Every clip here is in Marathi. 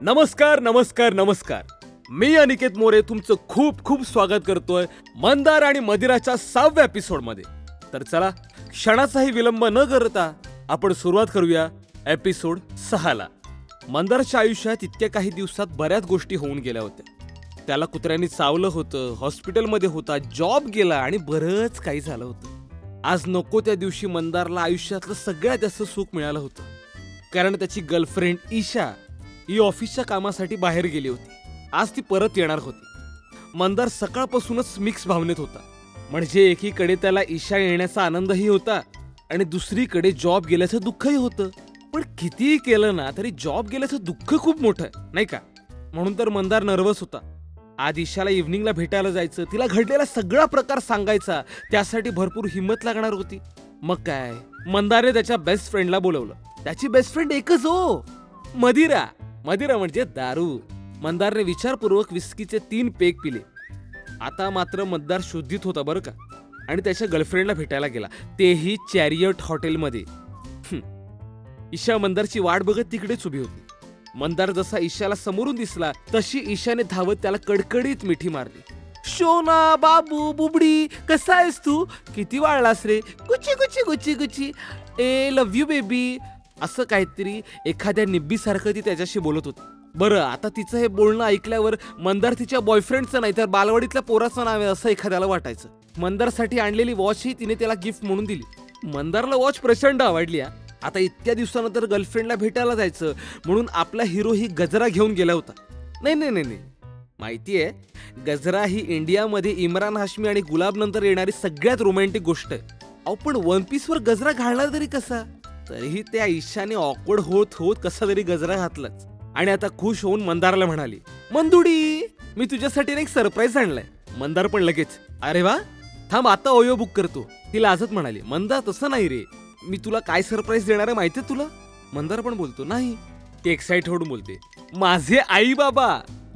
नमस्कार नमस्कार नमस्कार. मी अनिकेत मोरे तुमचं खूप खूप स्वागत करतोय मंदार आणि मदिराच्या सहाव्या एपिसोडमध्ये तर चला क्षणाचाही विलंब न करता आपण सुरुवात करूया एपिसोड सहाला. मंदारच्या आयुष्यात इतक्या काही दिवसात बऱ्याच गोष्टी होऊन गेल्या होत्या. त्याला कुत्र्यांनी चावलं होतं हॉस्पिटलमध्ये होता जॉब गेला आणि बरंच काही झालं होतं. आज नको त्या दिवशी मंदारला आयुष्यातलं सगळ्यात जास्त सुख मिळालं होतं. कारण त्याची गर्लफ्रेंड ईशा ही ऑफिसच्या कामासाठी बाहेर गेली होती. आज ती परत येणार होती. मंदार सकाळपासूनच मिक्स भावनेत होता. म्हणजे एकीकडे त्याला ईशा येण्याचा आनंदही होता आणि दुसरीकडे जॉब गेल्याचं दुःखही होतं. पण कितीही केलं ना तरी जॉब गेल्याचं दुःख खूप मोठं आहे नाही का? म्हणून तर मंदार नर्वस होता. आज ईशाला इव्हनिंगला भेटायला जायचं तिला घडलेला सगळा प्रकार सांगायचा त्यासाठी भरपूर हिंमत लागणार होती. मग काय? मंदारने त्याच्या बेस्ट फ्रेंडला बोलवलं. त्याची बेस्ट फ्रेंड एकच हो. मदिरा. मदिरा म्हणजे दारू. मंदारने विचारपूर्वक विस्कीचे तीन पेग पिले. आता मात्र मतदार शुद्धीत होता बरं का? आणि त्याच्या गर्लफ्रेंडला भेटायला गेला. तेही चॅरियट हॉटेलमध्ये ईशा मंदारची वाट बघत तिकडेच उभी होती. मंदार जसा ईशाला समोरून दिसला तशी ईशाने धावत त्याला कडकडीत मिठी मारली. शोना बाबू बुबडी कसा आहेस तू? किती वाळलास रे? गुच्ची गुची गुची गुची. ए लव्ह यू बेबी असं काहीतरी एखाद्या निब्बीसारखं ती त्याच्याशी बोलत होती. बरं आता तिचं हे बोलणं ऐकल्यावर मंदार तिच्या बॉयफ्रेंडचं नाही तर बालवाडीतल्या पोराचं नाव आहे असं एखाद्याला वाटायचं. मंदारसाठी आणलेली वॉचही तिने त्याला गिफ्ट म्हणून दिली. मंदारला वॉच प्रचंड आवडली आता इतक्या दिवसानंतर गर्लफ्रेंडला भेटायला जायचं म्हणून आपला हिरो ही गजरा घेऊन गेला होता. नाही नाही नाही नाही. माहितीये गजरा ही इंडियामध्ये इम्रान हाशमी आणि गुलाब नंतर येणारी सगळ्यात रोमॅन्टिक गोष्ट आहे. अहो पण वन पीसवर गजरा घालणार तरी कसा? तरीही त्या ईशाने ऑकवर्ड होत होत कसा तरी गजरा घातलाच. आणि आता खुश होऊन मंदारला म्हणाली मंदुडी मी तुझ्यासाठी एक सरप्राईज आणलाय. मंदार पण लगेच अरे वा थांब आता ओयो बुक करतो ती. लाजत म्हणाली मंदा तसं नाही रे. मी तुला काय सरप्राईज देणार आहे माहितीये तुला? मंदार पण बोलतो नाही. ती एक्साइट होऊन बोलते माझे आई बाबा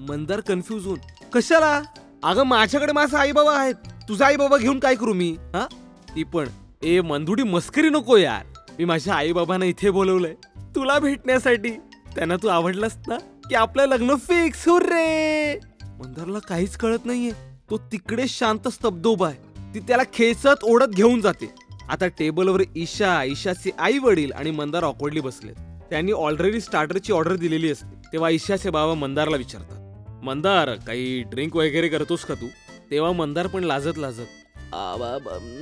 मंदार कन्फ्यूज होऊन कशाला? अगं माझ्याकडे माझे आई बाबा आहेत. तुझा आई बाबा घेऊन काय करू मी? हा? ती पण ए मंदुडी मस्करी नको यार. मी माझ्या आई बाबांना इथे बोलवलंय. तुला भेटण्यासाठी. त्यांना तू आवडलास ना की आपलं लग्न फिक्स हो रे मंदारला काहीच कळत नाहीये. तो तिकडे शांत स्तब्ध उभा आहे. ती त्याला खेचत ओढत घेऊन जाते. आता टेबलवर ईशा ईशाचे आई वडील आणि मंदार ऑकवर्डली बसले त्यांनी ऑलरेडी स्टार्टरची ऑर्डर दिलेली असते. तेव्हा ईशाचे बाबा मंदारला विचारतात. मंदार काही ड्रिंक वगैरे करतोस का तू? तेव्हा मंदार पण लाजत लाजत "आ,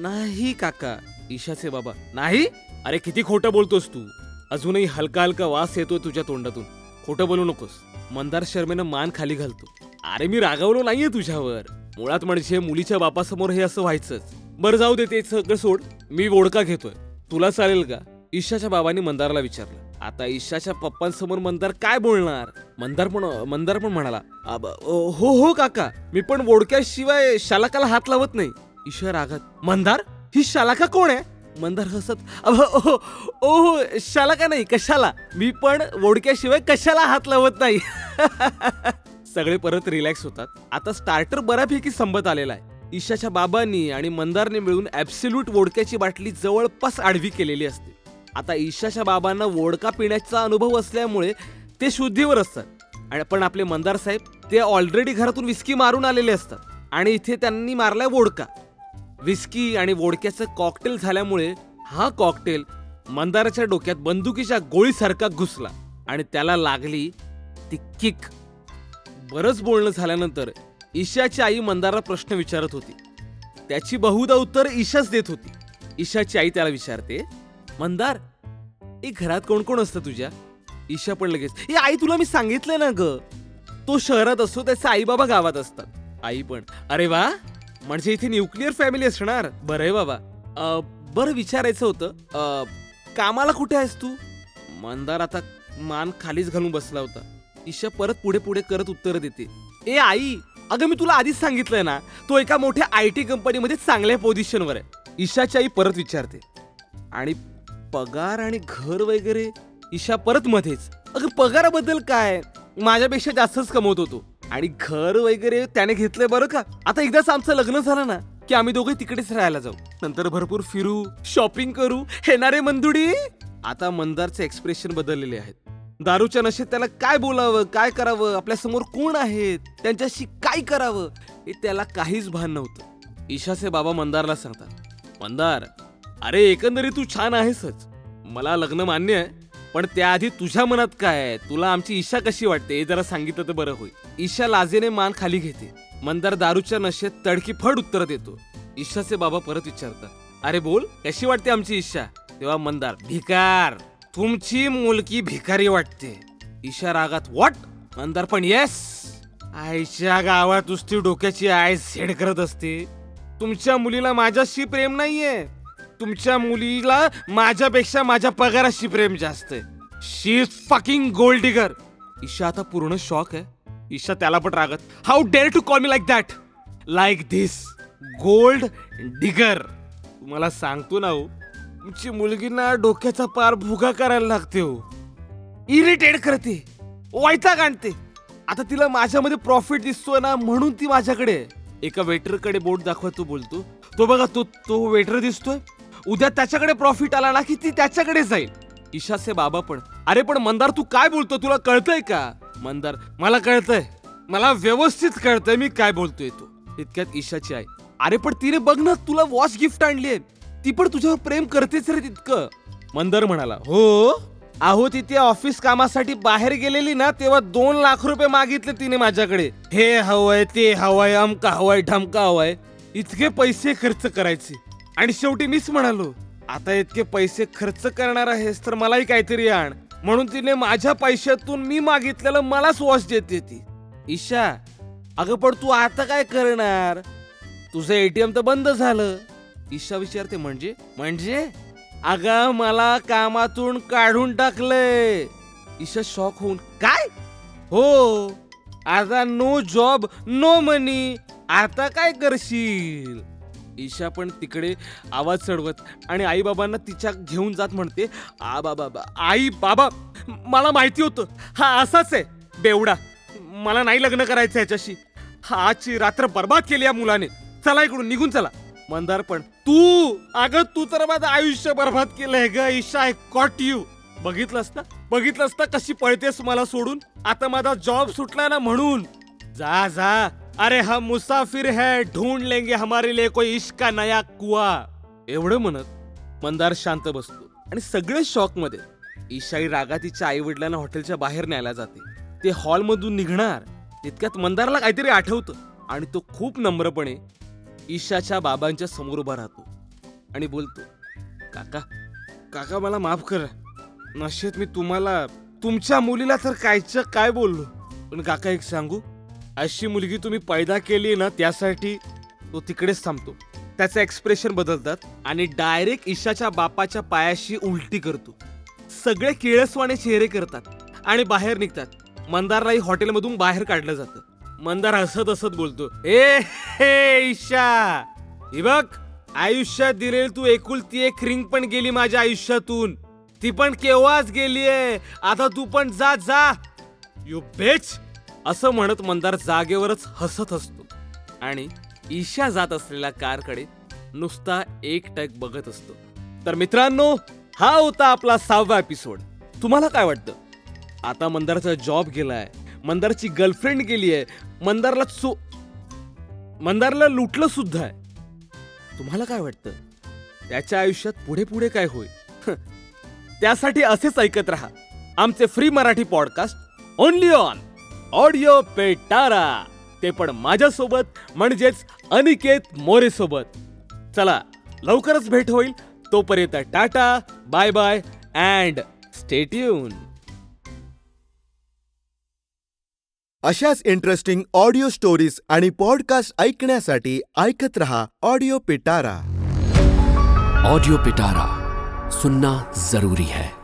नाही काका. ईशाचे बाबा नाही? अरे किती खोटं बोलतोस तू. अजूनही हलका हलका वास येतोय तुझ्या तोंडातून. खोटं बोलू नकोस. मंदार शर्मेनं मान खाली घालतो. अरे मी रागावलो नाहीये तुझ्यावर. मुळात म्हणजे मुलीच्या बापासमोर हे असं व्हायचंच. बरं जाऊ दे ते सगळं सोड. मी वोडका घेतोय. तुला चालेल का? ईशाच्या बाबांनी मंदारला विचारलं. आता ईशाच्या पप्पांसमोर मंदार काय बोलणार? मंदार पण मंदार पण म्हणाला हो हो काका. मी पण वोडक्याशिवाय शालाकाला हात लावत नाही. ईशा रागात मंदार ही शालाका कोण आहे? मंदार हसत "अबा, ओ ओ हो नाही? कशाला? मी पण वोडक्याशिवाय कशाला हात लावत नाही? सगळे परत रिलॅक्स होतात. आता स्टार्टर बऱ्यापैकी संपत आलेला आहे. ईशाच्या बाबांनी आणि मंदारने मिळून ऍब्सल्यूट वोडक्याची बाटली जवळपास आडवी केलेली असते. आता ईशाच्या बाबांना वोडका पिण्याचा अनुभव असल्यामुळे ते शुद्धीवर असतात. आणि पण आपले मंदार साहेब ते ऑलरेडी घरातून विस्की मारून आलेले असतात. आणि इथे त्यांनी मारलाय वोडका. विस्की आणि वोडक्याचं कॉकटेल झाल्यामुळे हा कॉकटेल मंदाराच्या डोक्यात बंदुकीच्या गोळीसारखा घुसला आणि त्याला लागली ती किक. बरंच बोलणं झाल्यानंतर ईशाची आई मंदारला प्रश्न विचारत होती. त्याची बहुधा उत्तर ईशाच देत होती. ईशाची आई त्याला विचारते मंदार ए घरात कोण कोण असतं तुझ्या? ईशा पण लगेच ए आई तुला मी सांगितलं ना ग. तो शहरात असतो त्याचे आई बाबा गावात असतात. आई पण अरे वा म्हणजे इथे न्यूक्लिअर फॅमिली असणार? बरं आहे बाबा. अ, बरं विचारायचं होतं. अ, कामाला कुठे आहेस तू? मंदार आता मान खालीच घालून बसला होता. ईशा परत पुढे पुढे करत उत्तर देते. ए आई अगं मी तुला आधीच सांगितलंय ना तो एका मोठ्या आय टी कंपनीमध्ये चांगल्या पोझिशनवर आहे. ईशाची आई परत विचारते. आणि पगार आणि घर वगैरे? ईशा परत मध्येच. अगं पगाराबद्दल काय? माझ्यापेक्षा जास्तच कमवत होतो आणि घर वगैरे त्याने घेतलंय बरं का? आता एकदाच आमचं लग्न झालं ना की आम्ही दोघे तिकडेच राहायला जाऊ. नंतर भरपूर फिरू शॉपिंग करू. हे ना मंदुडी? आता मंदारचे एक्सप्रेशन बदललेले आहेत. दारूच्या नशेत त्याला काय बोलावं काय करावं आपल्यासमोर कोण आहेत त्यांच्याशी काय करावं हे त्याला काहीच भान नव्हतं. ईशाचे बाबा मंदारला सांगतात. मंदार अरे एकंदरीत तू छान आहेसच. मला लग्न मान्य आहे पण त्याआधी तुझ्या मनात काय आहे? तुला आमची ईशा कशी वाटते? हे जरा सांगितलं तर बरं होईल. ईशा लाजेने मान खाली घेते. मंदार दारूच्या नशेत तडकी फड उत्तर देतो. ईशाचे बाबा परत विचारतात. अरे बोल कशी वाटते आमची ईशा? तेव्हा मंदार भिकार. तुमची मुलगी भिकारी वाटते. ईशा रागात वॉट मंदार पण येस आईच्या गावात उस्ती डोक्याची आई झेड करत असते. तुमच्या मुलीला माझ्याशी प्रेम नाहीये. तुमच्या मुलीला माझ्यापेक्षा माझ्या पगाराशी प्रेम जास्त आहे. She is fucking gold digger Isha आता पूर्ण शॉक आहे. ईशा त्याला पण रागत. How dare to call me like that like this gold digger तुम्हाला सांगतो ना हो. तुमची मुलगी ना डोक्याचा पार भुगा करायला लागते हो. इरिटेट करते. वैताग आणते. आता तिला माझ्यामध्ये प्रॉफिट दिसतोय ना म्हणून ती माझ्याकडे एका वेटरकडे बोट दाखवा तो बोलतो. तो बघा तो तो वेटर दिसतोय. उद्या त्याच्याकडे प्रॉफिट आला ना की ती त्याच्याकडे जाईल. ईशाचे बाबा पण अरे पण मंदार तू काय बोलतो तुला कळतंय का? मंदार मला कळतंय. मला व्यवस्थित कळतंय मी काय बोलतोय तू. इतक्यात ईशाची आई अरे पण तिने बघ ना तुला वॉच गिफ्ट आणली ती पण तुझ्यावर प्रेम करतेच रे तितकं. मंदार म्हणाला हो? अहो तिथे ऑफिस कामासाठी बाहेर गेलेली ना तेव्हा दोन लाख रुपये मागितले तिने माझ्याकडे. हे हवंय ते हवंय अमका हवंय ढमका हवंय. इतके पैसे खर्च करायचे. आणि शेवटी मीच म्हणालो आता इतके पैसे खर्च करणार आहेस तर मलाही काहीतरी आण. म्हणून तिने माझ्या पैशातून मी मागितलेलं मलाच वॉच देते ती. ईशा अगं पण तू आता काय करणार? तुझं एटीएम तर बंद झालं. ईशा विचारते म्हणजे? म्हणजे? अगं मला कामातून काढून टाकलंय. ईशा शॉक होऊन काय? हो आता नो जॉब नो मनी आता काय करशील? ईशा पण तिकडे आवाज चढवत आणि आई बाबांना तिच्या घेऊन जात म्हणते आ बाबा बा- आई बाबा मला माहिती होतं हा असाच आहे बेवडा. मला नाही लग्न करायचं याच्याशी हा आजची रात्र बर्बाद केली या मुलाने. चला इकडून निघून चला. मंदार पण तू अगं तू तर माझं आयुष्य बर्बाद केलंय ग ईशा आय कॉट यू बघितलंस ना? बघितलंस ना कशी पळतेस मला सोडून? आता माझा जॉब सुटला ना म्हणून. जा जा. अरे हम मुसाफिर है ढूंढ लेंगे हमारे लिए कोई इश्क का नया कुआ। एवढं म्हणत मंदार शांत बसतो. आणि सगळे शॉकमध्ये ईशाई रागा तिच्या आई वडिलांना हॉटेलच्या बाहेर न्यायला जाते. ते हॉलमधून निघणार तितक्यात मंदारला काहीतरी आठवतं. आणि तो खूप नम्रपणे ईशाच्या बाबांच्या समोर उभा राहतो. आणि बोलतो काका काका मला माफ करा. नशेत मी तुम्हाला तुमच्या मुलीला तर कायचं काय बोललो? पण काका एक सांगू अशी मुलगी तुम्ही पैदा केली ना त्यासाठी तो तिकडेच थांबतो. त्याचं एक्सप्रेशन बदलतात आणि डायरेक्ट ईशाच्या बापाच्या पायाशी उलटी करतो. सगळे किळसवाणे चेहरे करतात आणि बाहेर निघतात. मंदारलाही हॉटेलमधून बाहेर काढलं जातं. मंदार हसत हसत बोलतो ए हे ईशा ही बघ आयुष्यात दिलेली तू एकुलती एक रिंग पण गेली माझ्या आयुष्यातून. ती पण केव्हाच गेलीये. आता तू पण जा जा. यू बेच असं म्हणत मंदार जागेवरच हसत असतो. आणि ईशा जात असलेल्या कारकडे नुसता एकटक बघत असतो. तर मित्रांनो हा होता आपला सहावा एपिसोड तुम्हाला काय वाटतं? आता मंदारचा जॉब गेलाय. मंदारची गर्लफ्रेंड गेली आहे. मंदारला चो मंदारला लुटलं सुद्धा आहे. तुम्हाला काय वाटतं? त्याच्या आयुष्यात पुढे पुढे काय होईल? त्यासाठी असेच ऐकत राहा. आमचे free Marathi podcast only on audio Petara. ते पण माझ्यासोबत म्हणजेच अनिकेत मोरे सोबत चला लवकरच भेट होईल. तोपर्यंत tata bye bye and stay tuned अशाच इंटरेस्टिंग ऑडिओ स्टोरीज आणि पॉडकास्ट ऐकण्यासाठी ऐकत रहा ऑडिओ पिटारा. ऑडियो पिटारा सुनना जरूरी है.